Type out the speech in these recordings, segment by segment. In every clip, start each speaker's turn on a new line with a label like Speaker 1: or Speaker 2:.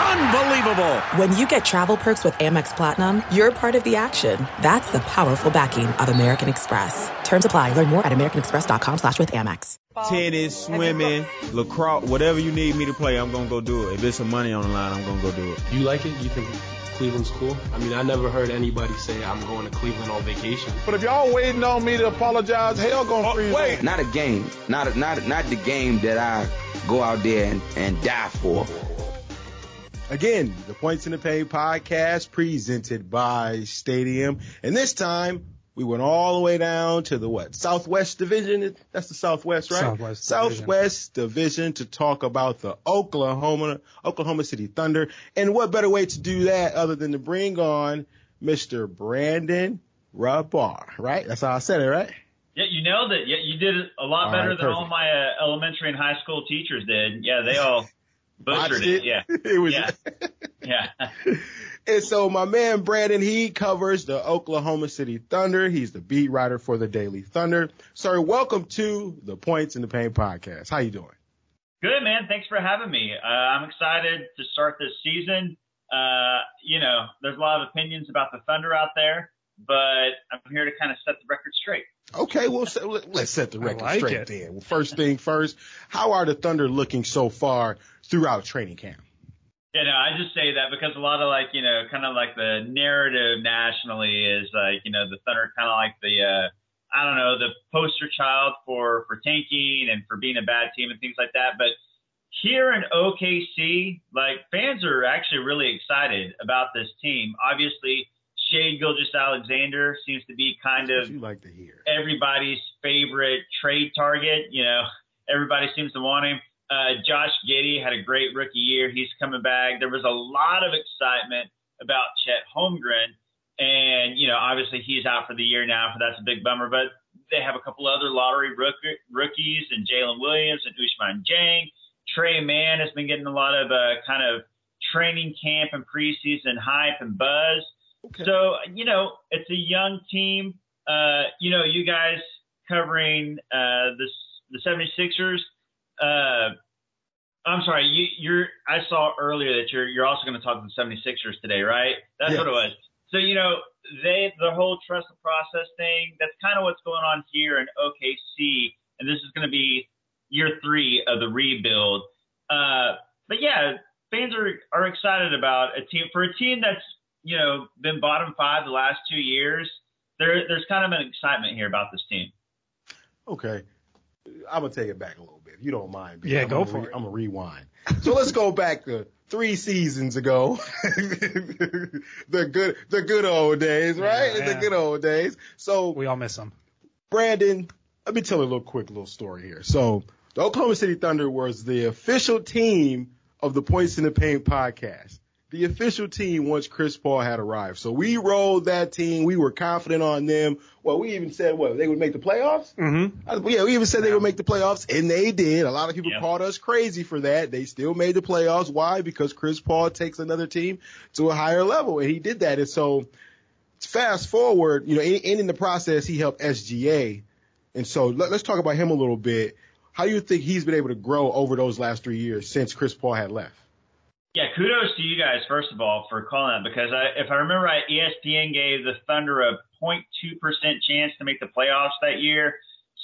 Speaker 1: Unbelievable!
Speaker 2: When you get travel perks with Amex Platinum, you're part of the action. That's the powerful backing of American Express. Terms apply. Learn more at americanexpress.com slash with Amex.
Speaker 3: Tennis, swimming, lacrosse, whatever you need me to play, I'm gonna go do it. If there's some money on the line, I'm gonna go do it.
Speaker 4: You like it? You think Cleveland's cool? I mean, I never heard anybody say I'm going to Cleveland on vacation.
Speaker 5: But if y'all waiting on me to apologize, hell gonna oh, freeze.
Speaker 6: Wait, not a game, not a, not a, not the game that I go out there and, and die for.
Speaker 7: Again, the Points in the Paint podcast presented by Stadium, and this time we went all the way down to the what? Southwest Division. That's the Southwest, right?
Speaker 8: Southwest
Speaker 7: Southwest Division to talk about the Oklahoma Oklahoma City Thunder. And what better way to do that other than to bring on Mr. Brandon Rahbar, right? That's how I said it, right?
Speaker 9: Yeah, you nailed it. Yeah, you did it a lot
Speaker 7: All
Speaker 9: better
Speaker 7: right,
Speaker 9: than all my uh, elementary and high school teachers did. Yeah, they all butchered
Speaker 7: Botched
Speaker 9: it. Yeah,
Speaker 7: it was
Speaker 9: yeah, yeah.
Speaker 7: And so my man Brandon, he covers the Oklahoma City Thunder. He's the beat writer for the Daily Thunder. Sir, welcome to the Points in the Paint podcast. How you doing?
Speaker 9: Good man. Thanks for having me. Uh, I'm excited to start this season. Uh, you know, there's a lot of opinions about the Thunder out there, but I'm here to kind of set the record straight.
Speaker 7: Okay, well, so let- let's set the record
Speaker 8: like
Speaker 7: straight
Speaker 8: it.
Speaker 7: then. Well, first thing first, how are the Thunder looking so far throughout training camp?
Speaker 9: You know, I just say that because a lot of like, you know, kind of like the narrative nationally is like, you know, the Thunder kind of like the, uh, I don't know, the poster child for, for tanking and for being a bad team and things like that. But here in OKC, like fans are actually really excited about this team. Obviously, Shai Gilgeous-Alexander seems to be kind of
Speaker 7: like to hear?
Speaker 9: everybody's favorite trade target. You know, everybody seems to want him. Uh, Josh Giddey had a great rookie year. He's coming back. There was a lot of excitement about Chet Holmgren. And, you know, obviously he's out for the year now, so that's a big bummer. But they have a couple other lottery rook- rookies and Jalen Williams and Ousmane Dieng. Tre Mann has been getting a lot of uh, kind of training camp and preseason hype and buzz.
Speaker 7: Okay.
Speaker 9: So, you know, it's a young team. Uh, you know, you guys covering uh, the, the 76ers. Uh, I'm sorry, you, you're. I saw earlier that you're you're also going to talk to the 76ers today, right? That's what it was. So you know, they the whole trust the process thing. That's kind of what's going on here in OKC, and this is going to be year three of the rebuild. Uh, but yeah, fans are are excited about a team for a team that's you know been bottom five the last two years. There there's kind of an excitement here about this team.
Speaker 7: Okay. I'm gonna take it back a little bit. If you don't mind.
Speaker 8: Yeah,
Speaker 7: I'm
Speaker 8: go
Speaker 7: gonna
Speaker 8: for
Speaker 7: re-
Speaker 8: it.
Speaker 7: I'm gonna rewind. So let's go back to three seasons ago. the good, the good old days, right?
Speaker 8: Yeah,
Speaker 7: The good old days. So
Speaker 8: We all miss them.
Speaker 7: Brandon, let me tell you a little quick little story here. So the Oklahoma City Thunder was the official team of the Points in the Paint podcast. The official team once Chris Paul had arrived. So we rolled that team. We were confident on them. Well, we even said what they would make the playoffs.
Speaker 8: Mm-hmm.
Speaker 7: Uh, Yeah, we even said they would make the playoffs, and they did. A lot of people
Speaker 9: Yeah.
Speaker 7: called us crazy for that. They still made the playoffs. Why? Because Chris Paul takes another team to a higher level, and he did that. And so, fast forward, you know, and, and in the process, he helped SGA. And so, let, let's talk about him a little bit. How do you think he's been able to grow over those last three years since Chris Paul had left?
Speaker 9: Yeah, kudos to you guys first of all for calling that because I, if I remember right, ESPN gave the Thunder a 0.2 percent chance to make the playoffs that year.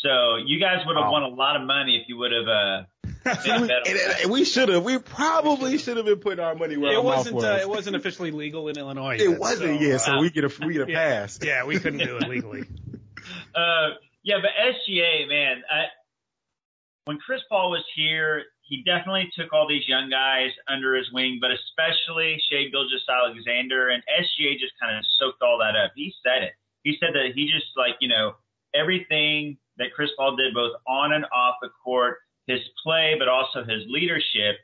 Speaker 9: So you guys would have
Speaker 7: Wow.
Speaker 9: won a lot of money if you would have. Uh,
Speaker 7: we should have. We probably should have been putting our money where
Speaker 8: It
Speaker 7: our
Speaker 8: wasn't.
Speaker 7: was.
Speaker 8: Uh, it wasn't officially legal in Illinois.
Speaker 7: It
Speaker 8: yet,
Speaker 7: wasn't,
Speaker 8: so,
Speaker 7: yeah. So
Speaker 8: uh,
Speaker 7: we get a we get a
Speaker 8: yeah,
Speaker 7: pass.
Speaker 8: Yeah, we couldn't do it legally.
Speaker 9: uh, yeah, but SGA man, I, when Chris Paul was here, he definitely took all these young guys under his wing, but especially Shai Gilgeous-Alexander and SGA just kind of soaked all that up. He said it. He said that he just like you know everything that Chris Paul did both on and off the court, his play, but also his leadership.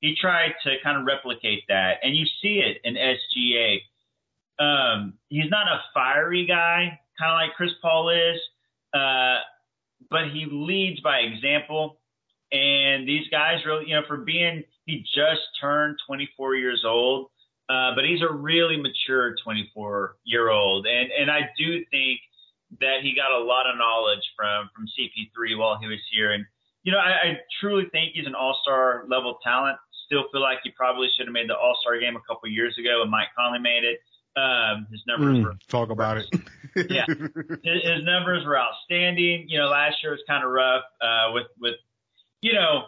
Speaker 9: He tried to kind of replicate that, and you see it in SGA. Um, he's not a fiery guy, kind of like Chris Paul is, uh, but he leads by example. And these guys really, you know, for being, he just turned 24 years old, uh, but he's a really mature 24 year old. And, and I do think that he got a lot of knowledge from, from CP3 while he was here. And, you know, I, I truly think he's an all star level talent. Still feel like he probably should have made the all star game a couple years ago and Mike Conley made it. Um, his numbers
Speaker 7: Mm,
Speaker 9: were
Speaker 7: talk about it.
Speaker 9: yeah, his, his numbers were outstanding. You know, last year was kind of rough uh, with with you know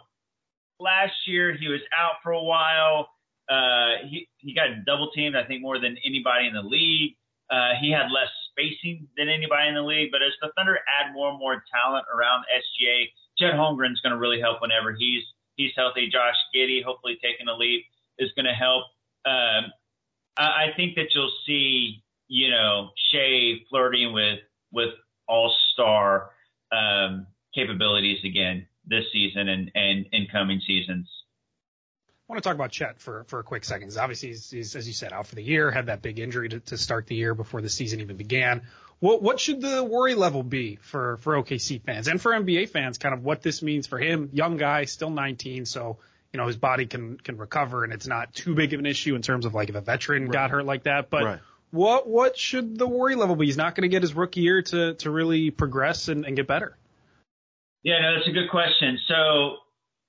Speaker 9: last year he was out for a while. Uh, he he got double teamed, I think, more than anybody in the league. Uh, he had less spacing than anybody in the league. But as the Thunder add more and more talent around SGA, Chet Holmgren's going to really help whenever he's he's healthy. Josh Giddey, hopefully taking a leap, is going to help. Um, I, I think that you'll see, you know, Shai flirting with with all star um, capabilities again this season and, and in coming seasons.
Speaker 8: I want to talk about Chet for, for a quick second. 'cause Obviously, he's, he's, as you said, out for the year, had that big injury to, to start the year before the season even began. What, what should the worry level be for, for OKC fans and for NBA fans, kind of what this means for him? Young guy, still 19, so, you know, his body can, can recover and it's not too big of an issue in terms of like if a veteran got hurt like that. But
Speaker 7: Right.
Speaker 8: what, what should the worry level be? He's not going to get his rookie year to, to really progress and, and get better.
Speaker 9: Yeah, no, that's a good question. So,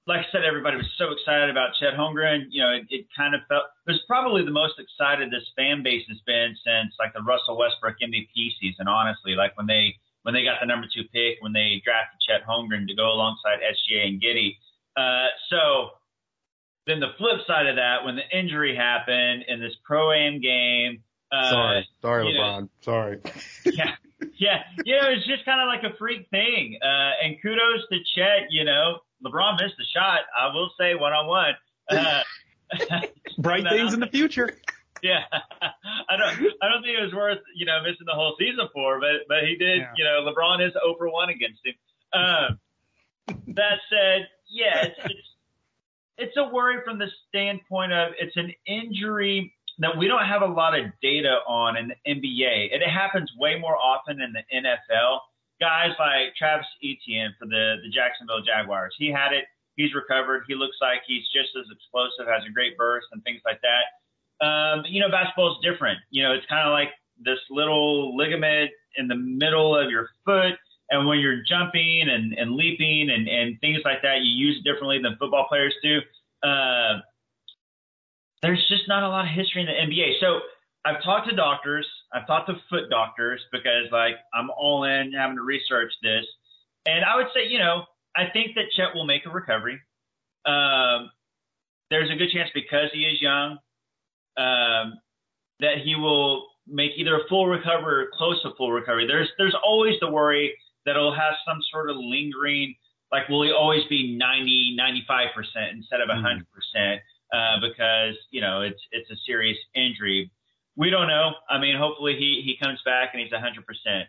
Speaker 9: like I said, everybody was so excited about Chet Holmgren. You know, it, it kind of felt it was probably the most excited this fan base has been since like the Russell Westbrook MVP season. Honestly, like when they when they got the number two pick, when they drafted Chet Holmgren to go alongside SGA and Giddey. Uh, so then the flip side of that, when the injury happened in this pro am game. Uh,
Speaker 7: Sorry, sorry,
Speaker 9: you know,
Speaker 7: LeBron. Sorry.
Speaker 9: yeah, yeah, you know, it's just kind of like a freak thing. Uh, and kudos to Chet. You know, LeBron missed the shot. I will say one on one. Uh,
Speaker 8: Bright
Speaker 9: No.
Speaker 8: things in the future.
Speaker 9: Yeah, I don't. I don't think it was worth you know missing the whole season for, but but he did.
Speaker 8: Yeah.
Speaker 9: You know, LeBron is over one against him. Um, that said, yeah, it's, it's it's a worry from the standpoint of it's an injury that we don't have a lot of data on in the NBA. It happens way more often in the NFL. Guys like Travis Etienne for the the Jacksonville Jaguars, he had it. He's recovered. He looks like he's just as explosive, has a great burst and things like that. Um, you know, basketball's different. You know, it's kind of like this little ligament in the middle of your foot. And when you're jumping and, and leaping and, and things like that, you use it differently than football players do. Uh, there's just not a lot of history in the NBA. So I've talked to doctors. I've talked to foot doctors because like I'm all in having to research this. And I would say, you know, I think that Chet will make a recovery. Um, there's a good chance because he is young um, that he will make either a full recovery or close to full recovery. There's there's always the worry that it'll have some sort of lingering, like will he always be 90, 95 percent instead of 100 percent uh, because you know it's it's a serious injury. We don't know. I mean, hopefully he he comes back and he's 100 percent.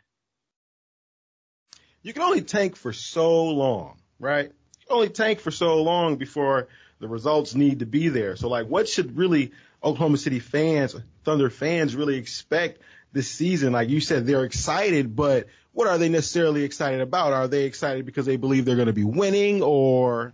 Speaker 7: You can only tank for so long, right? You can only tank for so long before the results need to be there. So like what should really Oklahoma City fans, Thunder fans really expect this season? Like you said, they're excited, but what are they necessarily excited about? Are they excited because they believe they're going to be winning or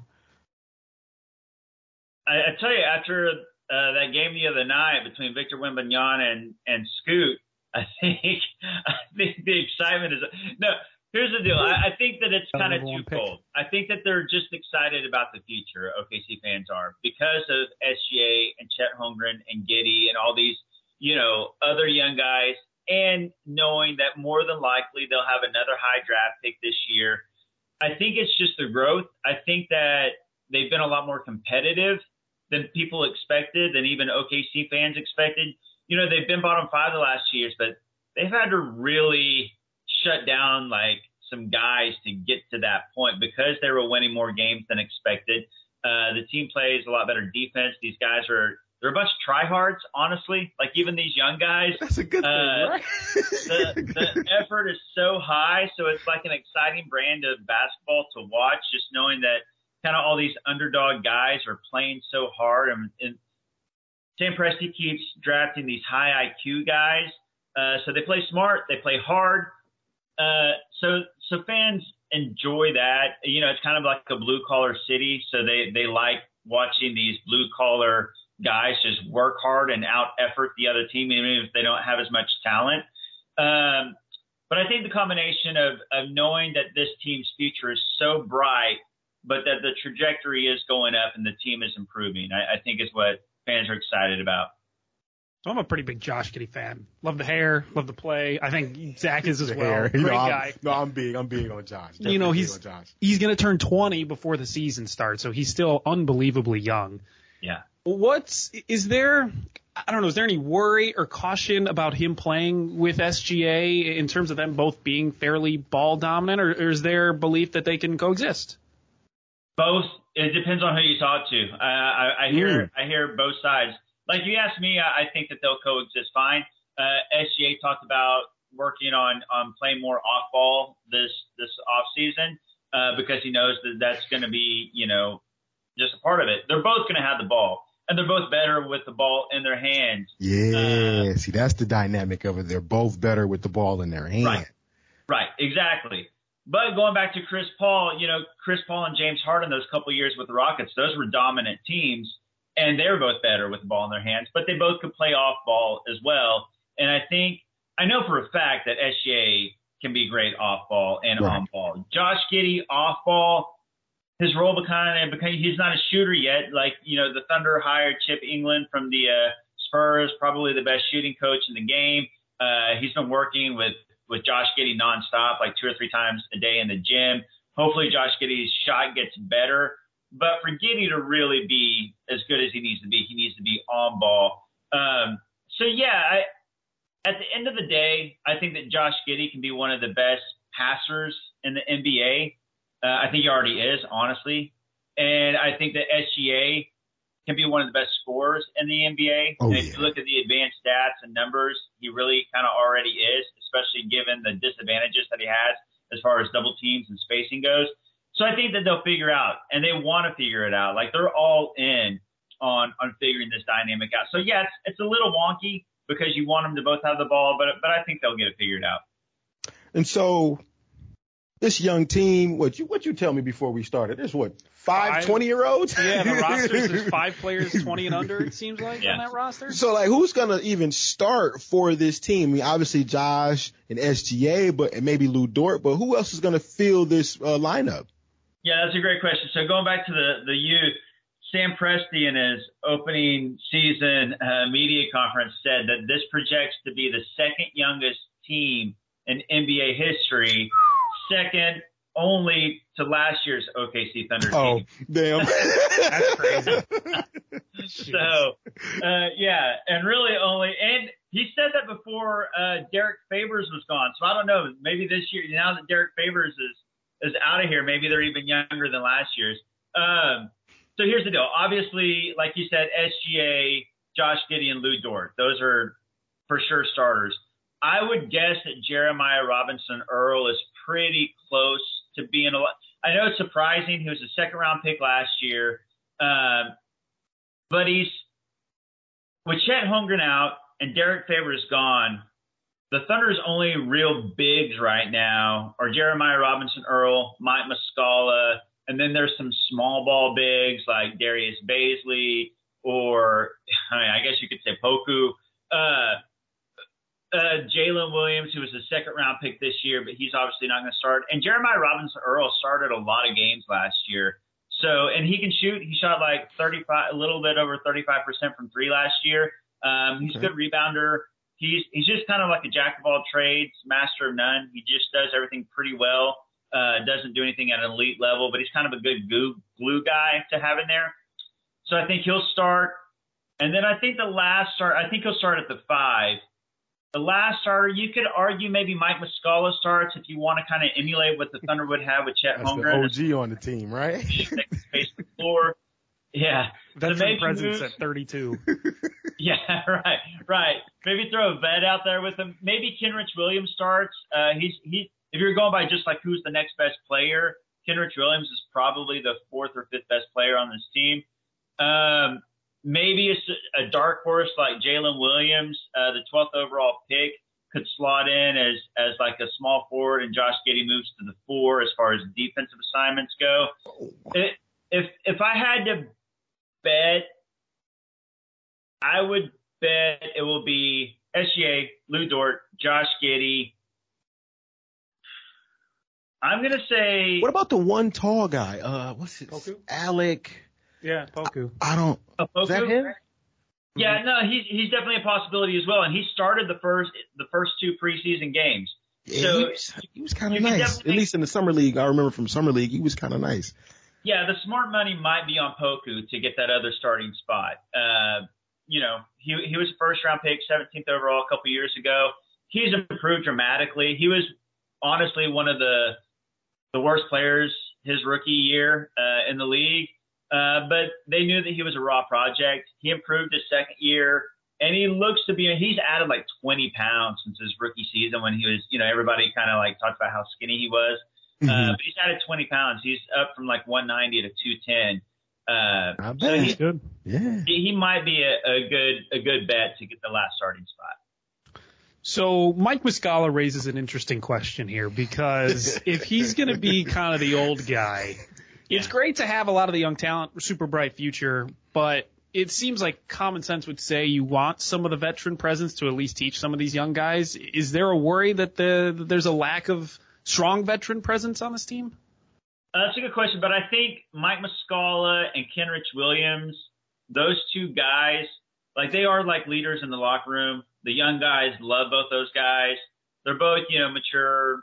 Speaker 9: I, I tell you, after uh, that game the other night between Victor Wembanyama and and Scoot, I think I think the excitement is no. Here's the deal. I, I think that it's kind of twofold. I think that they're just excited about the future. OKC fans are because of SGA and Chet Holmgren and Giddey and all these, you know, other young guys, and knowing that more than likely they'll have another high draft pick this year. I think it's just the growth. I think that they've been a lot more competitive than people expected, than even OKC fans expected. You know, they've been bottom five the last two years, but they've had to really shut down like some guys to get to that point because they were winning more games than expected. Uh, the team plays a lot better defense. These guys are they're a bunch of tryhards, honestly. Like even these young guys,
Speaker 7: that's a good thing,
Speaker 9: Uh,
Speaker 7: right?
Speaker 9: the, the effort is so high, so it's like an exciting brand of basketball to watch. Just knowing that kind of all these underdog guys are playing so hard, and, and Sam Presti keeps drafting these high IQ guys. Uh, so they play smart, they play hard. Uh, so so fans enjoy that. You know, it's kind of like a blue collar city, so they they like watching these blue collar guys just work hard and out effort the other team, even if they don't have as much talent. Um, but I think the combination of, of knowing that this team's future is so bright, but that the trajectory is going up and the team is improving, I, I think is what fans are excited about.
Speaker 8: So I'm a pretty big Josh Giddey fan. Love the hair, love the play. I think Zach is as well.
Speaker 7: Hair.
Speaker 8: Great
Speaker 7: You know, I'm-
Speaker 8: guy.
Speaker 7: no, I'm big. I'm big on Josh.
Speaker 8: you know he's
Speaker 7: Josh.
Speaker 8: he's going to turn 20 before the season starts, so he's still unbelievably young.
Speaker 9: Yeah.
Speaker 8: What's is there? I don't know. Is there any worry or caution about him playing with SGA in terms of them both being fairly ball dominant, or, or is there belief that they can coexist?
Speaker 9: Both. It depends on who you talk to. Uh, I, I hear
Speaker 7: Mm.
Speaker 9: I hear both sides. Like you asked me, I, I think that they'll coexist fine. Uh, SGA talked about working on on playing more off ball this this off season uh, because he knows that that's going to be you know just a part of it. They're both going to have the ball, and they're both better with the ball in their hands.
Speaker 7: Yeah, see, that's the dynamic of it. They're both better with the ball in their hand.
Speaker 9: Right. Right, exactly. But going back to Chris Paul, you know, Chris Paul and James Harden, those couple years with the Rockets, those were dominant teams, and they were both better with the ball in their hands, but they both could play off ball as well. And I think, I know for a fact that SGA can be great off ball and
Speaker 7: Right.
Speaker 9: on ball. Josh Giddey off ball, his role kind of because he's not a shooter yet. Like you know, the Thunder hired Chip Engelland from the uh, Spurs, probably the best shooting coach in the game. Uh, he's been working with with Josh Giddey nonstop, like two or three times a day in the gym. Hopefully, Josh Giddey's shot gets better. But for Giddey to really be as good as he needs to be, he needs to be on ball. Um, so yeah, I, at the end of the day, I think that Josh Giddey can be one of the best passers in the NBA. Uh, I think he already is, honestly. And I think that SGA can be one of the best scorers in the NBA.
Speaker 7: Oh,
Speaker 9: and if
Speaker 7: yeah.
Speaker 9: you look at the advanced stats and numbers, he really kind of already is, especially given the disadvantages that he has as far as double teams and spacing goes. So I think that they'll figure out, and they want to figure it out. Like they're all in on on figuring this dynamic out. So yeah, it's, it's a little wonky because you want them to both have the ball, but but I think they'll get it figured out.
Speaker 7: And so this young team, what you what you tell me before we started? There's what five
Speaker 8: Five.
Speaker 7: 20 year olds?
Speaker 8: Yeah, the rosters there's five players 20 and under. It seems like
Speaker 9: Yeah.
Speaker 8: on that roster.
Speaker 7: So like, who's gonna even start for this team? I mean, obviously Josh and SGA, but and maybe Lou Dort, but who else is gonna fill this uh, lineup?
Speaker 9: Yeah, that's a great question. So going back to the the youth, Sam Presti in his opening season uh, media conference said that this projects to be the second youngest team in NBA history, second only to last year's OKC Thunder
Speaker 7: Oh,
Speaker 9: team.
Speaker 7: damn.
Speaker 8: That's crazy.
Speaker 9: So, uh, yeah, and really only, and he said that before uh, Derrick Favors was gone. So I don't know. Maybe this year, now that Derrick Favors is is out of here, maybe they're even younger than last year's. Um, so here's the deal. Obviously, like you said, SGA, Josh Giddey, and Lou Dort. Those are for sure starters. I would guess that Jeremiah Robinson Earl is pretty close to being a. I know it's surprising. He was a second round pick last year. Um, but he's with Chet Holmgren out and Derrick Favors is gone. The Thunder's only real bigs right now are Jeremiah Robinson Earl, Mike Muscala, and then there's some small ball bigs like Darius Bazley or I, mean, I guess you could say Poku. Uh, uh, Jalen Williams, who was a second round pick this year, but he's obviously not going to start. And Jeremiah Robinson Earl started a lot of games last year. So, and he can shoot. He shot like 35, a little bit over 35% from three last year. Um, he's a good rebounder. He's, he's just kind of like a jack of all trades, master of none. He just does everything pretty well. Uh, doesn't do anything at an elite level, but he's kind of a good glue, glue guy to have in there. So I think he'll start. And then I think the last start, I think he'll start at the five. The last starter, you could argue maybe Mike Muscala starts if you want to kind of emulate what the Thunder would have with Chet
Speaker 7: That's the
Speaker 9: Holmgren.
Speaker 7: OG on the team, right?
Speaker 9: That space the floor. Yeah. To
Speaker 8: Veteran
Speaker 9: make
Speaker 8: presence
Speaker 9: moves-
Speaker 8: at 32.
Speaker 9: Yeah, right, right. Maybe throw a vet out there with him. Maybe Kenrich Williams starts. Uh, he's he. If you're going by just like who's the next best player, Kenrich Williams is probably the fourth or fifth best player on this team. Um, maybe it's a dark horse like Jalen Williams, uh, the 12th overall pick, could slot in as as like a small forward, and Josh Giddey moves to the four as far as defensive assignments go. It, if if I had to bet, I would bet it will be SGA, Lou Dort, Josh Giddey. I'm gonna say.
Speaker 7: What about the one tall guy? Uh, what's it?
Speaker 8: Poku?
Speaker 7: Alec.
Speaker 8: Yeah, Poku.
Speaker 7: I don't.
Speaker 9: Opoku?
Speaker 7: Is that him?
Speaker 9: Yeah, no, he's he's definitely a possibility as well, and he started the first the first two preseason games.
Speaker 7: Yeah,
Speaker 9: So
Speaker 7: he was, was kind of nice. At least in the summer league, I remember from summer league, he was kind of nice.
Speaker 9: Yeah, the smart money might be on Poku to get that other starting spot. Uh, you know, he he was a first round pick, 17th overall a couple years ago. He's improved dramatically. He was honestly one of the the worst players his rookie year uh, in the league, uh, but they knew that he was a raw project. He improved his second year, and he looks to be. He's added like 20 pounds since his rookie season when he was. You know, everybody kind of like talked about how skinny he was.
Speaker 7: Mm-hmm.
Speaker 9: Uh, but he's added 20 pounds. He's up from like 190 to 210. Uh,
Speaker 7: Not
Speaker 9: so
Speaker 7: bad.
Speaker 9: he,
Speaker 8: Good.
Speaker 7: Yeah.
Speaker 9: he he might be a, a good a good bet to get the last starting spot.
Speaker 8: So Mike Muscala raises an interesting question here because if he's going to be kind of the old guy, it's great to have a lot of the young talent, super bright future, but it seems like common sense would say you want some of the veteran presence to at least teach some of these young guys. Is there a worry that the that there's a lack of strong veteran presence on this team?
Speaker 9: Uh, that's a good question, but I think Mike Muscala and Kenrich Williams, those two guys, like they are like leaders in the locker room. The young guys love both those guys. They're both, you know, mature,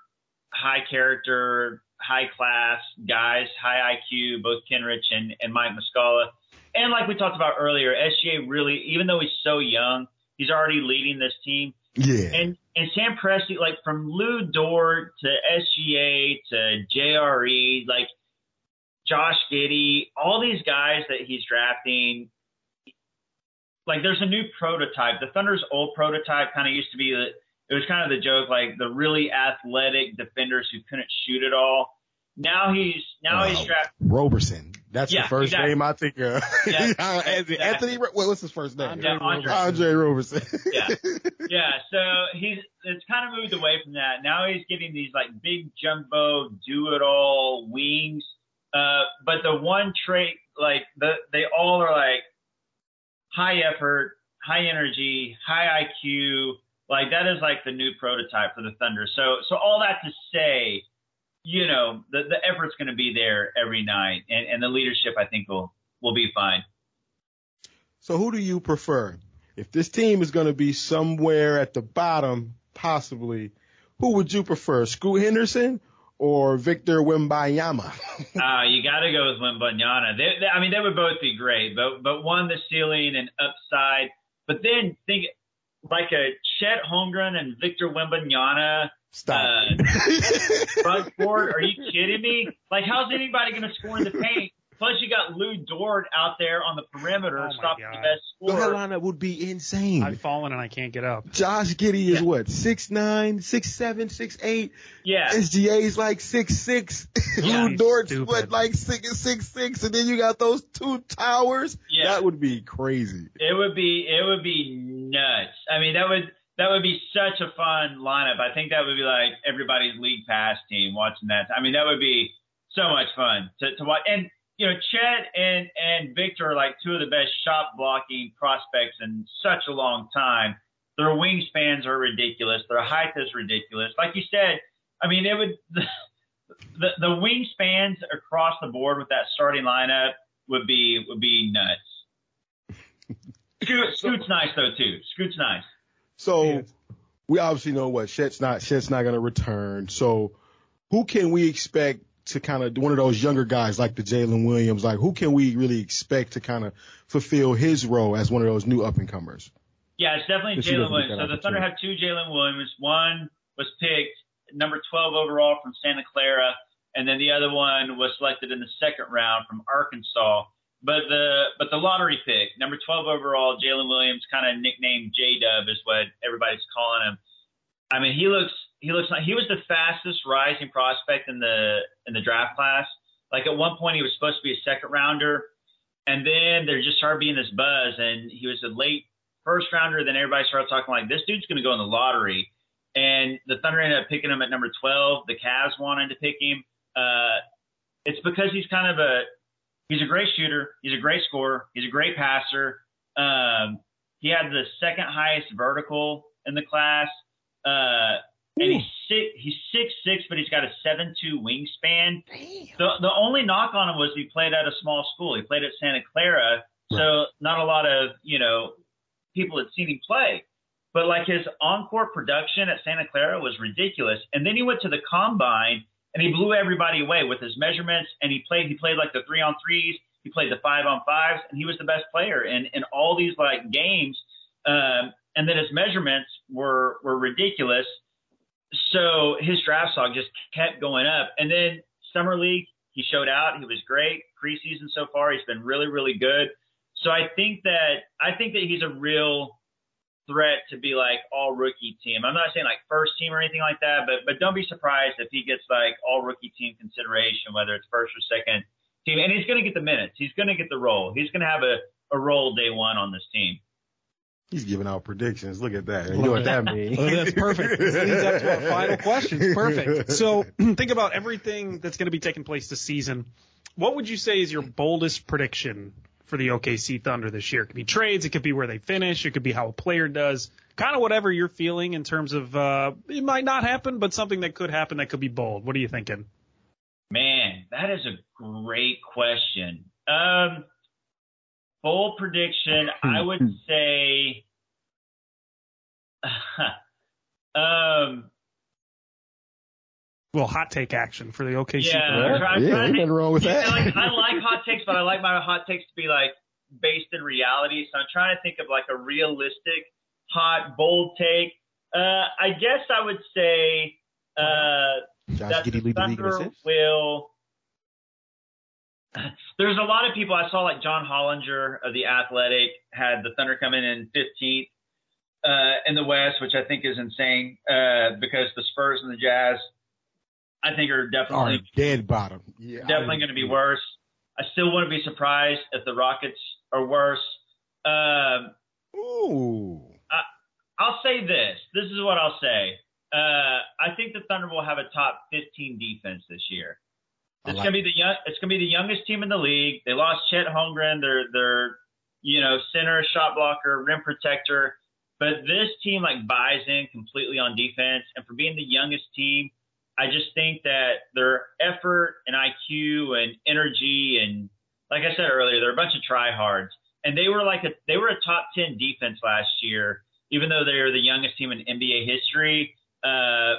Speaker 9: high character, high class guys, high IQ, both Kenrich and, and Mike Muscala. And like we talked about earlier, SGA really, even though he's so young, he's already leading this team.
Speaker 7: Yeah.
Speaker 9: And and Sam Presti, like from Lou Dort to SGA to JRE, like Josh Giddey, all these guys that he's drafting, like there's a new prototype. The Thunder's old prototype kind of used to be the it was kind of the joke, like the really athletic defenders who couldn't shoot at all. Now he's now he's
Speaker 7: Wow. Roberson. That's
Speaker 9: Yeah,
Speaker 7: the first
Speaker 9: exactly.
Speaker 7: name I think of.
Speaker 9: Yeah,
Speaker 7: Anthony,
Speaker 9: exactly.
Speaker 7: Anthony Ro- what's his first name?
Speaker 9: Yeah, Andre.
Speaker 7: Andre Roberson.
Speaker 9: Yeah. yeah, so he's it's kind of moved away from that. Now he's getting these like big jumbo do it all wings. Uh, but the one trait, like the they all are like high effort, high energy, high IQ. Like that is like the new prototype for the Thunder. So so all that to say, you know, the the effort's going to be there every night, and and the leadership I think will will be fine.
Speaker 7: So who do you prefer? If this team is going to be somewhere at the bottom, possibly, who would you prefer? Scoot Henderson or Victor Wembanyama?
Speaker 9: Uh, you got to go with Wembanyama. They, they, I mean, they would both be great, but but one the ceiling and upside. But then think like a Chet Holmgren and Victor Wembanyama
Speaker 7: Stop.
Speaker 9: uh, front court. Are you kidding me? Like, how's anybody going to score in the paint? Plus, you got Lou Dort out there on the perimeter,
Speaker 8: Oh my
Speaker 9: stopping the
Speaker 8: God.
Speaker 9: best
Speaker 7: That
Speaker 9: scorer.
Speaker 7: lineup would be insane.
Speaker 8: I've fallen and I can't get up.
Speaker 7: Josh Giddey is
Speaker 9: Yeah.
Speaker 7: what six nine, six seven, six eight.
Speaker 9: Yeah,
Speaker 7: SGA's like six six.
Speaker 8: Yeah,
Speaker 7: Lou
Speaker 8: he's
Speaker 7: Dort's
Speaker 8: stupid.
Speaker 7: what like six six six, and then you got those two towers.
Speaker 9: Yeah.
Speaker 7: That would be crazy.
Speaker 9: It would be it would be nuts. I mean, that would that would be such a fun lineup. I think that would be like everybody's league pass team watching that. I mean, that would be so much fun to, to watch. And you know, Chet and and Victor are like two of the best shot blocking prospects in such a long time. Their wingspans are ridiculous. Their height is ridiculous. Like you said, I mean, it would the the, the wingspans across the board with that starting lineup would be would be nuts. Scoot, Scoot's nice though too. Scoot's nice.
Speaker 7: So we obviously know what Chet's not Chet's not going to return. So who can we expect to kind of one of those younger guys like the Jalen Williams? Like who can we really expect to kind of fulfill his role as one of those new up and comers?
Speaker 9: Yeah, it's definitely Jalen Williams. So the Thunder have two Jalen Williams. One was picked number 12 overall from Santa Clara, and then the other one was selected in the second round from Arkansas. But the but the lottery pick, number 12 overall, Jalen Williams, kind of nicknamed J Dub is what everybody's calling him. I mean, he looks he looks like he was the fastest rising prospect in the in the draft class. Like at one point, he was supposed to be a second rounder, and then there just started being this buzz, and he was a late first rounder. Then everybody started talking like this dude's going to go in the lottery, and the Thunder ended up picking him at number 12. The Cavs wanted to pick him. Uh, it's because he's kind of a he's a great shooter. He's a great scorer. He's a great passer. Um, he had the second highest vertical in the class. Uh, and he's six, he's six six, but he's got a seven two wingspan. Damn. The the only knock on him was he played at a small school. He played at Santa Clara, right. so not a lot of you know people had seen him play. But like his on-court production at Santa Clara was ridiculous. And then he went to the combine and he blew everybody away with his measurements. And he played he played like the three on threes, he played the five on fives, and he was the best player in in all these like games. Um, and then his measurements were were ridiculous. So his draft stock just kept going up. And then summer league, he showed out. He was great. Preseason so far, he's been really really good. So I think that I think that he's a real threat to be like all rookie team. I'm not saying like first team or anything like that, but but don't be surprised if he gets like all rookie team consideration, whether it's first or second team. And he's going to get the minutes. He's going to get the role. He's going to have a, a role day one on this team.
Speaker 7: He's giving out predictions. Look at that. You know what that means.
Speaker 8: well, that's perfect. This leads up to our final questions. Perfect. So think about everything that's going to be taking place this season. What would you say is your boldest prediction for the OKC Thunder this year. It could be trades, it could be where they finish, it could be how a player does, kind of whatever you're feeling in terms of uh, it might not happen, but something that could happen that could be bold. What are you thinking?
Speaker 9: Man, that is a great question. Um, bold prediction, I would hmm. say. um,
Speaker 8: well, hot take action for the OKC.
Speaker 9: Yeah,
Speaker 7: try, yeah, nothing wrong with that.
Speaker 9: like, I like hot takes, but I like my hot takes to be like based in reality. So I'm trying to think of like a realistic, hot, bold take. Uh, I guess I would say uh,
Speaker 7: Josh
Speaker 9: that
Speaker 7: Giddey
Speaker 9: the Thunder will. There's a lot of people I saw like John Hollinger of the Athletic had the Thunder come in in 15th uh, in the West, which I think is insane uh, because the Spurs and the Jazz I think are definitely
Speaker 7: are dead bottom.
Speaker 9: Yeah, definitely going to be worse. I still wouldn't be surprised if the Rockets are worse. Um,
Speaker 7: Ooh.
Speaker 9: I, will say this. This is what I'll say. Uh, I think the Thunder will have a top 15 defense this year. It's like gonna be the young. It's gonna be the youngest team in the league. They lost Chet Holmgren, their their you know center, shot blocker, rim protector. But this team like buys in completely on defense, and for being the youngest team, I just think that their effort and IQ and energy and like I said earlier, they're a bunch of tryhards. And they were like a they were a top ten defense last year, even though they are the youngest team in NBA history. Uh,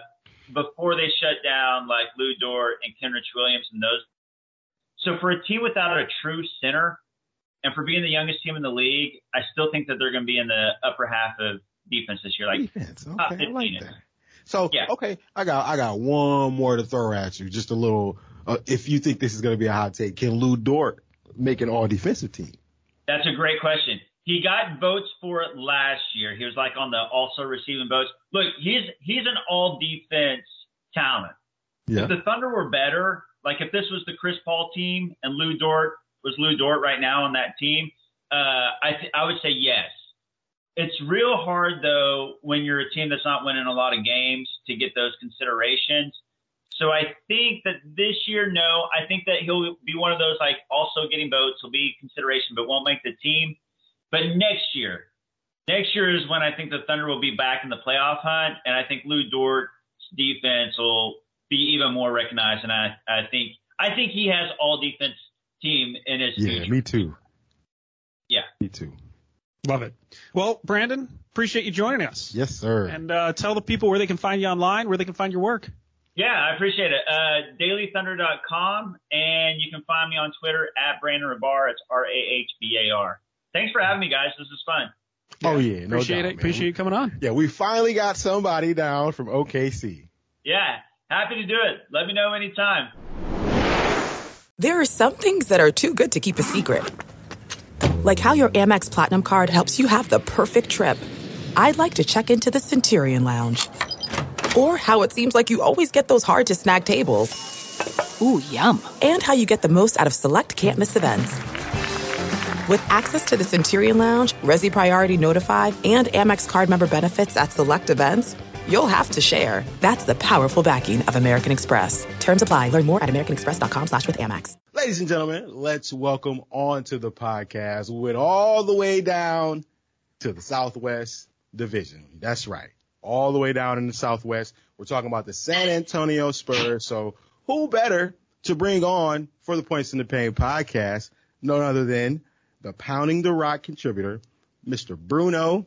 Speaker 9: before they shut down like Lou Dort and Kenrich Williams and those. So for a team without a true center, and for being the youngest team in the league, I still think that they're going to be in the upper half of defense this year. Like
Speaker 7: defense, okay, I like that. So yeah. okay, I got I got one more to throw at you. Just a little. Uh, if you think this is going to be a hot take, can Lou Dort make an all defensive team?
Speaker 9: That's a great question. He got votes for it last year. He was like on the also receiving votes. Look, he's he's an all defense talent. Yeah. If the Thunder were better, like if this was the Chris Paul team and Lou Dort was Lou Dort right now on that team, uh, I th- I would say yes. It's real hard though when you're a team that's not winning a lot of games to get those considerations. So I think that this year, no, I think that he'll be one of those like also getting votes, He'll be consideration, but won't make the team. But next year, next year is when I think the Thunder will be back in the playoff hunt, and I think Lou Dort's defense will be even more recognized. And I, I think I think he has all defense team in his.
Speaker 7: Yeah, future. me too.
Speaker 9: Yeah,
Speaker 7: me too.
Speaker 8: Love it. Well, Brandon, appreciate you joining us.
Speaker 7: Yes, sir.
Speaker 8: And uh, tell the people where they can find you online, where they can find your work.
Speaker 9: Yeah, I appreciate it. Uh, dailythunder.com, and you can find me on Twitter at Brandon Rahbar. It's R A H B A R. Thanks for having me, guys. This is fun.
Speaker 7: Oh, yeah, oh yeah, no
Speaker 8: appreciate
Speaker 7: doubt,
Speaker 8: it. Man. Appreciate you coming on.
Speaker 7: Yeah, we finally got somebody down from OKC.
Speaker 9: Yeah, happy to do it. Let me know anytime.
Speaker 2: There are some things that are too good to keep a secret like how your Amex Platinum card helps you have the perfect trip. I'd like to check into the Centurion Lounge. Or how it seems like you always get those hard to snag tables.
Speaker 10: Ooh, yum.
Speaker 2: And how you get the most out of select can't miss events. With access to the Centurion Lounge, Resy Priority Notified, and Amex card member benefits at select events, you'll have to share. That's the powerful backing of American Express. Terms apply. Learn more at americanexpress.com slash with Amex.
Speaker 7: Ladies and gentlemen, let's welcome onto the podcast with all the way down to the Southwest Division. That's right. All the way down in the Southwest. We're talking about the San Antonio Spurs. So who better to bring on for the Points in the Paint podcast? None other than the Pounding the Rock contributor, Mr. Bruno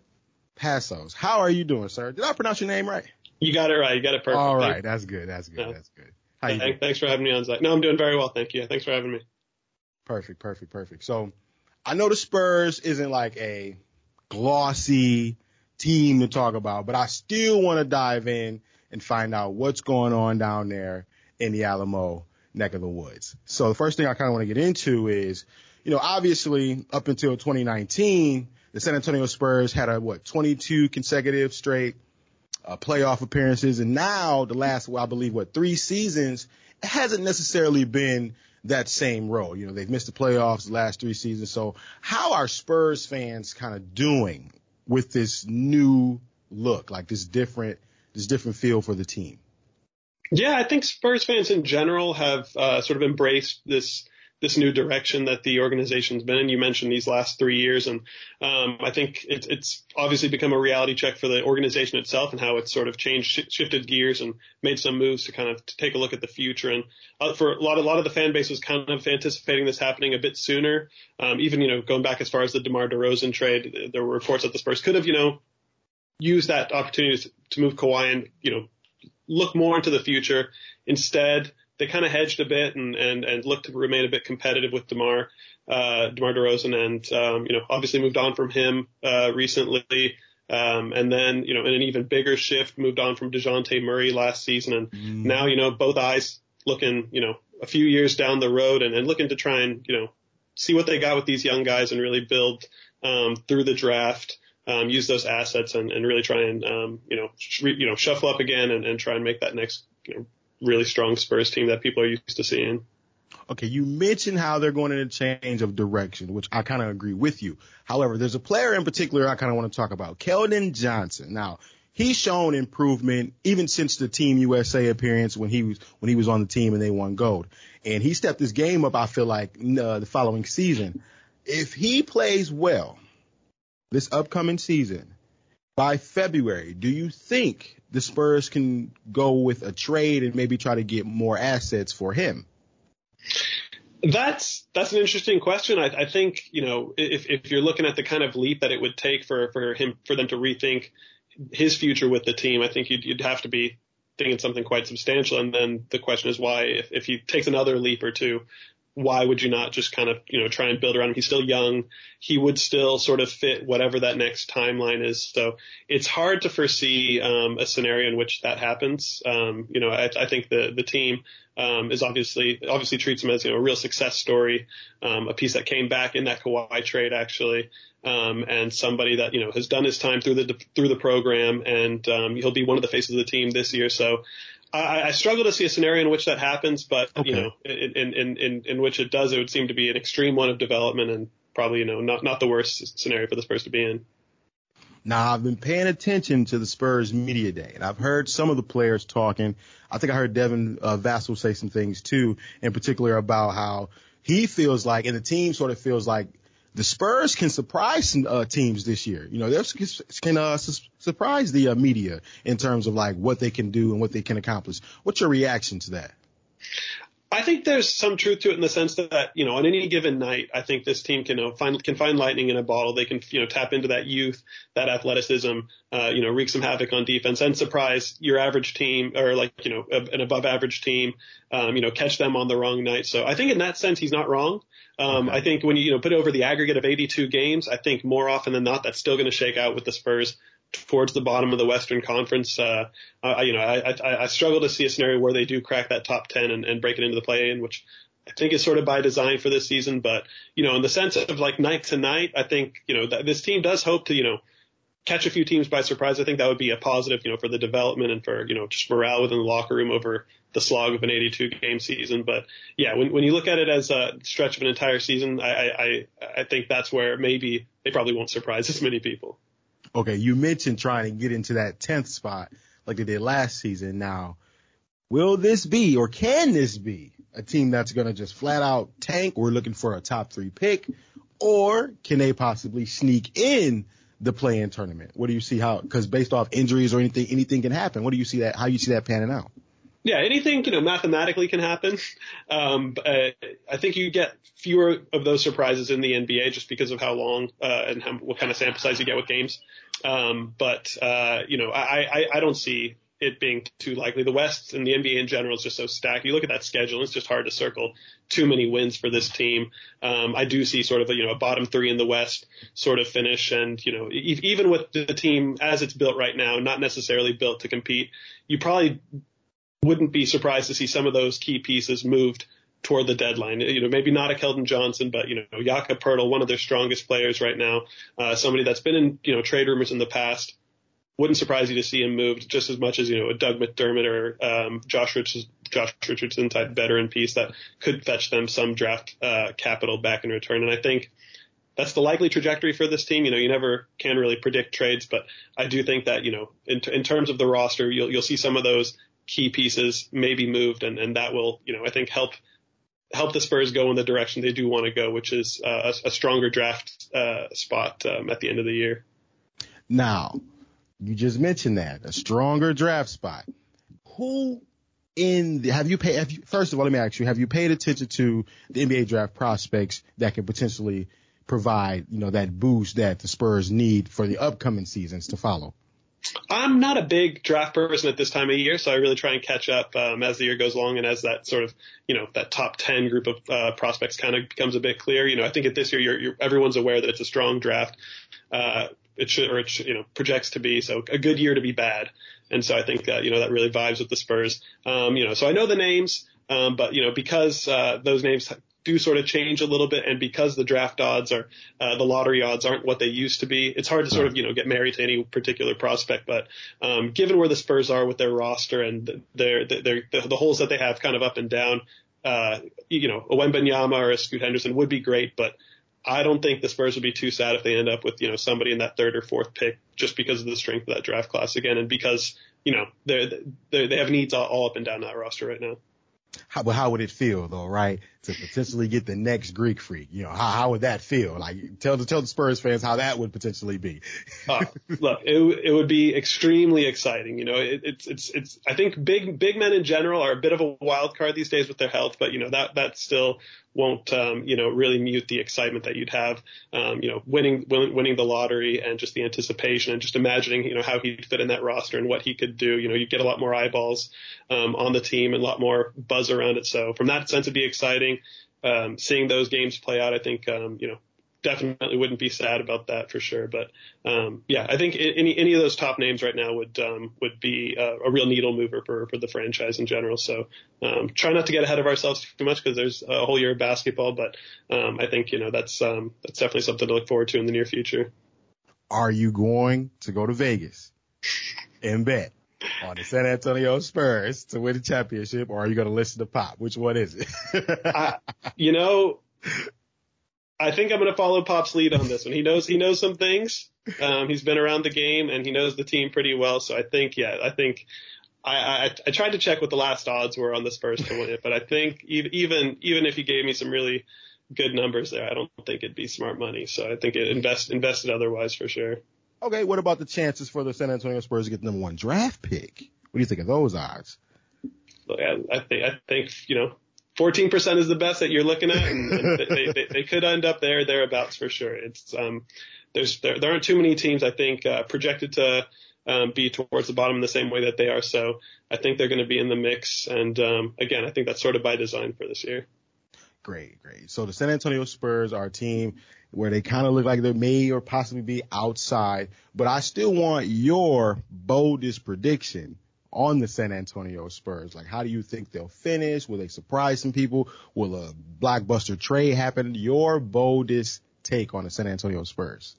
Speaker 7: Passos. How are you doing, sir? Did I pronounce your name right?
Speaker 11: You got it right. You got it perfect.
Speaker 7: All right. That's good. That's good.
Speaker 11: Yeah.
Speaker 7: That's good. How you doing?
Speaker 11: Thanks for having me on, Zach. No, I'm doing very well. Thank you. Thanks for having me.
Speaker 7: Perfect, perfect, perfect. So I know the Spurs isn't like a glossy team to talk about, but I still want to dive in and find out what's going on down there in the Alamo neck of the woods. So the first thing I kind of want to get into is, you know, obviously up until 2019, the San Antonio Spurs had a what 22 consecutive straight uh, playoff appearances, and now the last, well, I believe, what three seasons, it hasn't necessarily been that same role. You know, they've missed the playoffs the last three seasons. So how are Spurs fans kind of doing with this new look, like this different, this different feel for the team?
Speaker 11: Yeah, I think Spurs fans in general have uh, sort of embraced this this new direction that the organization's been in. You mentioned these last three years, and um, I think it, it's obviously become a reality check for the organization itself and how it's sort of changed, sh- shifted gears, and made some moves to kind of to take a look at the future. And uh, for a lot, a lot of the fan base was kind of anticipating this happening a bit sooner. Um, even you know going back as far as the DeMar DeRozan trade, there were reports that the Spurs could have you know used that opportunity to, to move Kawhi and you know look more into the future. Instead, they kind of hedged a bit and, and, and looked to remain a bit competitive with DeMar, uh, DeMar DeRozan and, um, you know, obviously moved on from him, uh, recently. Um, and then, you know, in an even bigger shift, moved on from DeJounte Murray last season. And
Speaker 7: Mm.
Speaker 11: now, you know, both eyes looking, you know, a few years down the road and, and looking to try and, you know, see what they got with these young guys and really build, um, through the draft. Um, use those assets and, and really try and, um, you know, sh- you know, shuffle up again and, and try and make that next, you know, really strong Spurs team that people are used to seeing.
Speaker 7: Okay, you mentioned how they're going in a change of direction, which I kind of agree with you. However, there's a player in particular I kind of want to talk about, Keldon Johnson. Now, he's shown improvement even since the Team USA appearance when he was when he was on the team and they won gold. And he stepped his game up. I feel like uh, the following season, if he plays well this upcoming season by February, do you think the Spurs can go with a trade and maybe try to get more assets for him?
Speaker 11: That's that's an interesting question. I, I think you know if if you're looking at the kind of leap that it would take for for him for them to rethink his future with the team, I think you'd you'd have to be thinking something quite substantial. And then the question is why if if he takes another leap or two, why would you not just kind of you know try and build around him? He's still young. He would still sort of fit whatever that next timeline is. So it's hard to foresee um, a scenario in which that happens. Um, you know, I, I think the the team um, is obviously obviously treats him as you know a real success story, um, a piece that came back in that Kawhi trade actually, um, and somebody that you know has done his time through the through the program, and um, he'll be one of the faces of the team this year. So. I, I struggle to see a scenario in which that happens, but
Speaker 7: Okay.
Speaker 11: you know, in, in in in which it does, it would seem to be an extreme one of development, and probably you know not not the worst scenario for the Spurs to be in.
Speaker 7: Now I've been paying attention to the Spurs media day, and I've heard some of the players talking. I think I heard Devin uh, Vassell say some things too, in particular about how he feels like, and the team sort of feels like the Spurs can surprise some uh, teams this year. You know, they can uh, su- surprise the uh, media in terms of like what they can do and what they can accomplish. What's your reaction to that?
Speaker 11: I think there's some truth to it in the sense that you know on any given night, I think this team can you know, find can find lightning in a bottle. They can you know tap into that youth, that athleticism, uh, you know wreak some havoc on defense and surprise your average team or like you know a, an above average team, um, you know catch them on the wrong night. So I think in that sense he's not wrong. Um, I think when you you know put it over the aggregate of 82 games, I think more often than not that's still going to shake out with the Spurs towards the bottom of the Western Conference. Uh, I, you know, I, I, I struggle to see a scenario where they do crack that top 10 and, and break it into the play-in, which I think is sort of by design for this season. But, you know, in the sense of like night to night, I think, you know, that this team does hope to, you know, catch a few teams by surprise. I think that would be a positive, you know, for the development and for, you know, just morale within the locker room over the slog of an 82 game season. But yeah, when, when you look at it as a stretch of an entire season, I, I, I think that's where maybe they probably won't surprise as many people.
Speaker 7: Okay, you mentioned trying to get into that tenth spot. like they did last season. Now, will this be or can this be a team that's going to just flat out tank? We're looking for a top three pick, or can they possibly sneak in the play-in tournament? What do you see how? Because based off injuries or anything, anything can happen. What do you see that? How you see that panning out?
Speaker 11: Yeah, anything you know mathematically can happen. Um, uh, I think you get fewer of those surprises in the NBA just because of how long uh, and how, what kind of sample size you get with games. Um, but uh, you know, I, I I don't see it being too likely. The West and the NBA in general is just so stacked. You look at that schedule, it's just hard to circle too many wins for this team. Um, I do see sort of a, you know, a bottom three in the West sort of finish. And, you know, e- even with the team as it's built right now, not necessarily built to compete, you probably wouldn't be surprised to see some of those key pieces moved toward the deadline. You know, maybe not a Keldon Johnson, but you know, Jakob Poeltl, one of their strongest players right now, uh, somebody that's been in you know trade rumors in the past. Wouldn't surprise you to see him moved just as much as you know a Doug McDermott or um, Josh Richardson, Josh Richardson type veteran piece that could fetch them some draft uh, capital back in return. And I think that's the likely trajectory for this team. You know, you never can really predict trades, but I do think that you know, in, in terms of the roster, you'll you'll see some of those key pieces maybe moved, and and that will you know I think help help the Spurs go in the direction they do want to go, which is uh, a, a, stronger draft uh, spot um, at the end of the year.
Speaker 7: Now, you just mentioned that a stronger draft spot. Who in the, have you paid? First of all, let me ask you: Have you paid attention to the NBA draft prospects that can potentially provide, you know, that boost that the Spurs need for the upcoming seasons to follow?
Speaker 11: I'm not a big draft person at this time of year, so I really try and catch up um, as the year goes along and as that sort of, you know, that top 10 group of uh, prospects kind of becomes a bit clear. You know, I think at this year, you're, you're, everyone's aware that it's a strong draft. Uh, it should, or it should, you know, projects to be. So a good year to be bad. And so I think, uh, you know, that really vibes with the Spurs. Um, you know, so I know the names, um, but, you know, because uh, those names do sort of change a little bit. And because the draft odds are, uh, the lottery odds aren't what they used to be, it's hard to sort of, you know, get married to any particular prospect. But, um, given where the Spurs are with their roster and their, their, their the holes that they have kind of up and down, uh, you know, a Wembanyama or a Scoot Henderson would be great, but I don't think the Spurs would be too sad if they end up with, you know, somebody in that third or fourth pick just because of the strength of that draft class again. And because, you know, they're, they're they have needs all, all up and down that roster right now
Speaker 7: how, how would it feel though, right? To potentially get the next Greek freak, you know, how, how would that feel? Like tell the, tell the Spurs fans how that would potentially be.
Speaker 11: uh, look, it, it would be extremely exciting. You know, it, it's, it's, it's, I think big, big men in general are a bit of a wild card these days with their health, but you know, that, that still won't, um, you know, really mute the excitement that you'd have, um, you know, winning, winning, winning the lottery and just the anticipation and just imagining, you know, how he'd fit in that roster and what he could do. You know, you'd get a lot more eyeballs, um, on the team and a lot more buzz around it. So from that sense, it'd be exciting. Um, seeing those games play out, I think, um, you know, definitely wouldn't be sad about that for sure. But um, yeah, I think any any of those top names right now would um, would be a, a real needle mover for for the franchise in general. So um, try not to get ahead of ourselves too much because there's a whole year of basketball. But um, I think you know that's um, that's definitely something to look forward to in the near future.
Speaker 7: Are you going to go to Vegas and bet on the San Antonio Spurs to win the championship, or are you going to listen to Pop? Which one is it?
Speaker 11: I, you know, I think I'm going to follow Pop's lead on this one. He knows he knows some things. Um, he's been around the game and he knows the team pretty well. So I think, yeah, I think I, I, I tried to check what the last odds were on the Spurs to win it, but I think even even if he gave me some really good numbers there, I don't think it'd be smart money. So I think it invest invested otherwise for sure.
Speaker 7: Okay, what about the chances for the San Antonio Spurs to get the number one draft pick? What do you think of those odds?
Speaker 11: Look, I, I think I think you know 14% is the best that you're looking at, and, and they, they, they, could end up there, thereabouts for sure. It's, um, there's, there, there aren't too many teams, I think, uh, projected to, um, be towards the bottom in the same way that they are. So I think they're going to be in the mix. And, um, again, I think that's sort of by design for this year.
Speaker 7: Great, great. So the San Antonio Spurs are a team where they kind of look like they may or possibly be outside, but I still want your boldest prediction on the San Antonio Spurs? Like, how do you think they'll finish? Will they surprise some people? Will a blockbuster trade happen? Your boldest take on the San Antonio Spurs.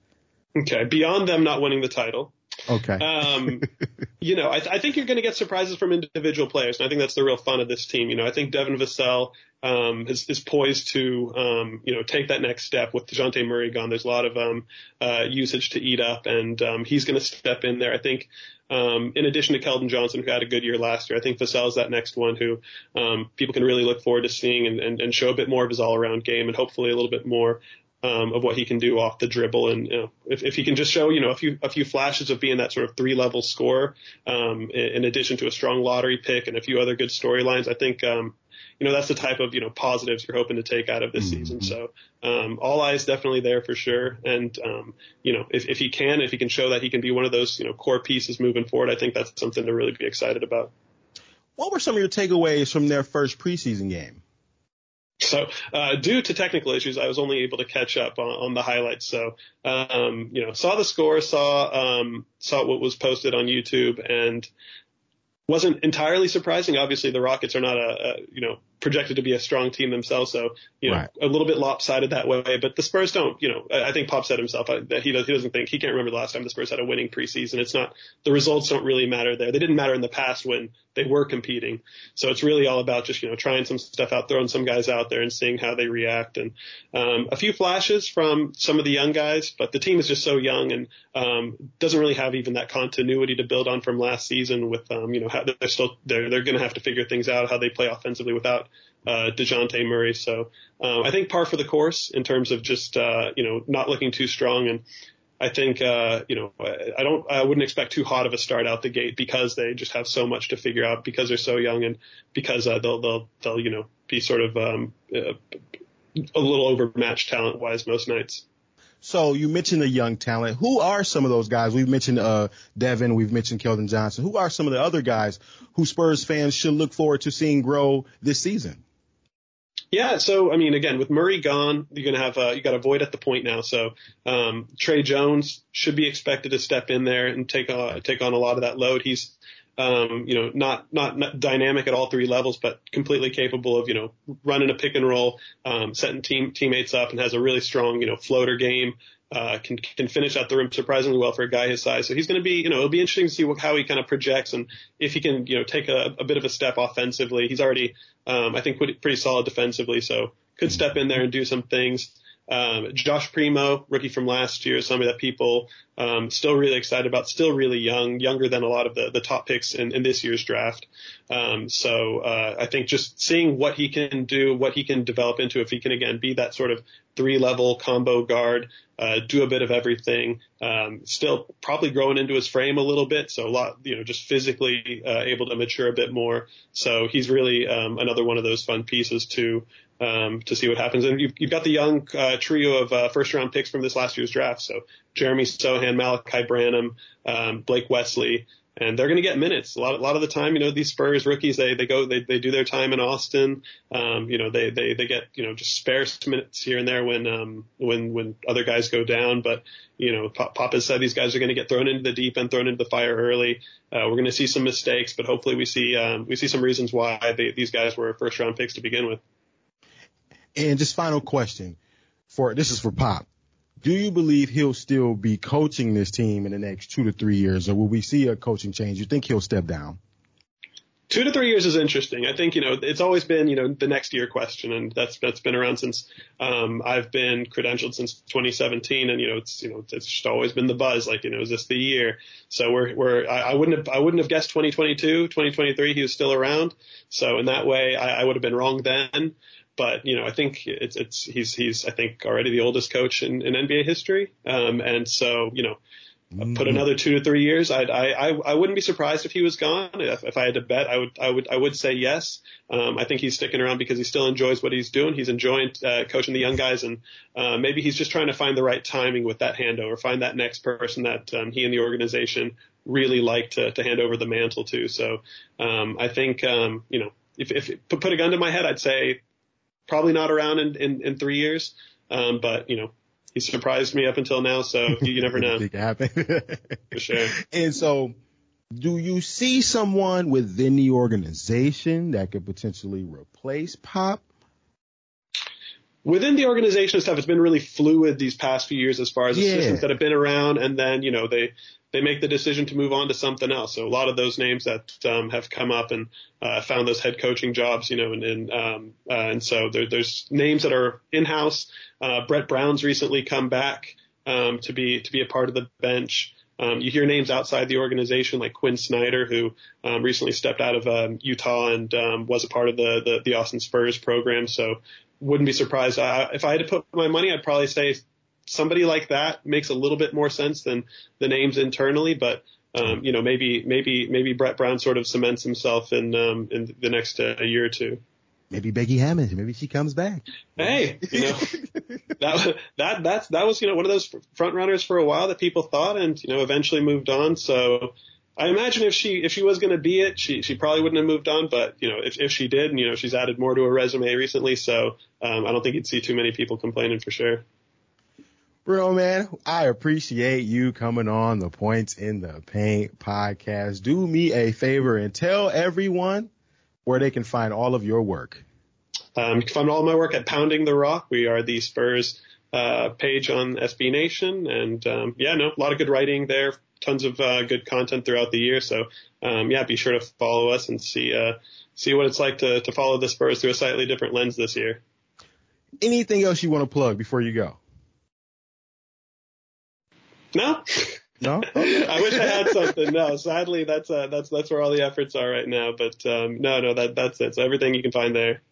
Speaker 11: Okay. Beyond them not winning the title.
Speaker 7: Okay.
Speaker 11: Um, you know, I, th- I think you're going to get surprises from individual players, and I think that's the real fun of this team. You know, I think Devin Vassell um, is, is poised to, um, you know, take that next step with Dejounte Murray gone. There's a lot of, um, uh, usage to eat up and, um, he's going to step in there. I think, um, in addition to Keldon Johnson, who had a good year last year, I think Vassell's that next one who, um, people can really look forward to seeing and, and, and show a bit more of his all around game and hopefully a little bit more, um, of what he can do off the dribble. And, you know, if, if he can just show, you know, a few, a few flashes of being that sort of three level scorer, um, in, in addition to a strong lottery pick and a few other good storylines, I think, um, you know, that's the type of, you know, positives you're hoping to take out of this mm-hmm. season. So, um, all eyes definitely there for sure. And, um, you know, if, if he can, if he can show that he can be one of those, you know, core pieces moving forward, I think that's something to really be excited about.
Speaker 7: What were some of your takeaways from their first preseason game?
Speaker 11: So, uh, due to technical issues, I was only able to catch up on, on the highlights. So, um, you know, saw the score, saw, um, saw what was posted on YouTube and wasn't entirely surprising. Obviously, the Rockets are not a, a you know projected to be a strong team themselves, so you know right. a little bit lopsided that way. But the Spurs don't. You know, I, think Pop said himself uh, that he does, he doesn't think he can't remember the last time the Spurs had a winning preseason. It's not the results don't really matter there. They didn't matter in the past when they were competing. So it's really all about just you know trying some stuff out, throwing some guys out there, and seeing how they react. And um, a few flashes from some of the young guys, but the team is just so young and um, doesn't really have even that continuity to build on from last season. With um, you know how they're still they're they're going to have to figure things out how they play offensively without uh, Dejounte Murray. So um, I think par for the course in terms of just uh, you know not looking too strong and. I think uh, you know I don't I wouldn't expect too hot of a start out the gate because they just have so much to figure out because they're so young and because uh, they'll they'll they'll you know be sort of um, uh, a little overmatched talent wise most nights.
Speaker 7: So you mentioned the young talent. Who are some of those guys? We've mentioned uh, Devin. We've mentioned Keldon Johnson. Who are some of the other guys who Spurs fans should look forward to seeing grow this season?
Speaker 11: Yeah, so I mean, again, with Murray gone, you're gonna have uh, you got a void at the point now. So um, Tre Jones should be expected to step in there and take uh, take on a lot of that load. He's um, you know, not, not, not dynamic at all three levels, but completely capable of, you know, running a pick and roll, um, setting team teammates up and has a really strong, you know, floater game. Uh, can can finish out the rim surprisingly well for a guy his size. So he's going to be, you know, it'll be interesting to see what, how he kind of projects and if he can, you know, take a, a bit of a step offensively. He's already, um, I think, pretty, pretty solid defensively, so could step in there and do some things. Um, Josh Primo, rookie from last year, somebody that people um, still really excited about, still really young, younger than a lot of the, the top picks in, in this year's draft. Um, so uh, I think just seeing what he can do, what he can develop into, if he can again be that sort of three level combo guard, uh, do a bit of everything, um, still probably growing into his frame a little bit, so a lot, you know, just physically uh, able to mature a bit more. So he's really um, another one of those fun pieces to um, to see what happens. And you've, you've got the young uh, trio of uh, first round picks from this last year's draft. So Jeremy Sochan, Malaki Branham, um, Blake Wesley, and they're going to get minutes. A lot, a lot of the time, you know, these Spurs rookies, they, they go, they, they do their time in Austin. Um, you know, they, they, they get, you know, just sparse minutes here and there when, um, when, when other guys go down. But, you know, has said these guys are going to get thrown into the deep end, thrown into the fire early. Uh, we're going to see some mistakes, but hopefully we see, um, we see some reasons why they, these guys were first round picks to begin with.
Speaker 7: And just final question for this is for Pop. Do you believe he'll still be coaching this team in the next two to three years, or will we see a coaching change? You think he'll step down?
Speaker 11: Two to three years is interesting. I think you know it's always been you know the next year question, and that's that's been around since um, I've been credentialed since 2017, and you know it's you know it's just always been the buzz. Like you know is this the year? So we're we're I, I wouldn't have I wouldn't have guessed 2022, 2023 he was still around. So in that way I, I would have been wrong then but you know, I think it's it's he's he's I think already the oldest coach in, in NBA history, um, and so you know, mm-hmm. put another two to three years, I'd, I I I wouldn't be surprised if he was gone. If, if I had to bet, I would I would I would say yes. Um, I think he's sticking around because he still enjoys what he's doing. He's enjoying uh, coaching the young guys, and uh, maybe he's just trying to find the right timing with that handover, find that next person that um, he and the organization really like to to hand over the mantle to. So um, I think um, you know if, if put a gun to my head, I'd say probably not around in, in, in three years. Um, but you know, he surprised me up until now, so you, you never know.
Speaker 7: it happen.
Speaker 11: For sure.
Speaker 7: And so, do you see someone within the organization that could potentially replace Pop?
Speaker 11: within the organization and stuff, it's been really fluid these past few years as far as
Speaker 7: Yeah.
Speaker 11: assistants that have been around, and then you know they they make the decision to move on to something else. So a lot of those names that um, have come up and uh, found those head coaching jobs, you know, and and, um, uh, and so there, there's names that are in house. Uh, Brett Brown's recently come back um, to be to be a part of the bench. Um, you hear names outside the organization like Quin Snyder, who um, recently stepped out of um, Utah and um, was a part of the, the the Austin Spurs program. So wouldn't be surprised. I, if I had to put my money, I'd probably say somebody like that makes a little bit more sense than the names internally. But um, you know, maybe maybe maybe Brett Brown sort of cements himself in um, in the next uh, year or two.
Speaker 7: Maybe Becky Hammon. Maybe she comes back.
Speaker 11: Hey, you know, that that that's that was you know one of those front runners for a while that people thought and you know eventually moved on. So I imagine if she if she was going to be it, she she probably wouldn't have moved on. But you know, if if she did, and you know, she's added more to her resume recently, so um, I don't think you'd see too many people complaining for sure.
Speaker 7: Bruno, man, I appreciate you coming on the Points in the Paint podcast. Do me a favor and tell everyone where they can find all of your work.
Speaker 11: Um, you can find all my work at Pounding the Rock. We are the Spurs uh, page on SB Nation, and um, yeah, no, a lot of good writing there. Tons of uh, good content throughout the year. So um, yeah, be sure to follow us and see uh, see what it's like to to follow the Spurs through a slightly different lens this year.
Speaker 7: Anything else you want to plug before you go?
Speaker 11: No.
Speaker 7: No.
Speaker 11: I wish I had something. No, sadly, that's uh, that's that's where all the efforts are right now. But um, no, no, that that's it. So everything you can find there.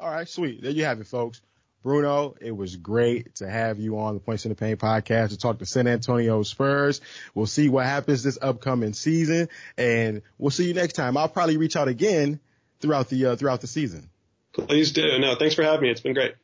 Speaker 7: All right, sweet. There you have it, folks. Bruno, it was great to have you on the Points in the Paint podcast to talk to San Antonio Spurs. We'll see what happens this upcoming season, and we'll see you next time. I'll probably reach out again throughout the uh, throughout the season.
Speaker 11: Please do. No, thanks for having me. It's been great.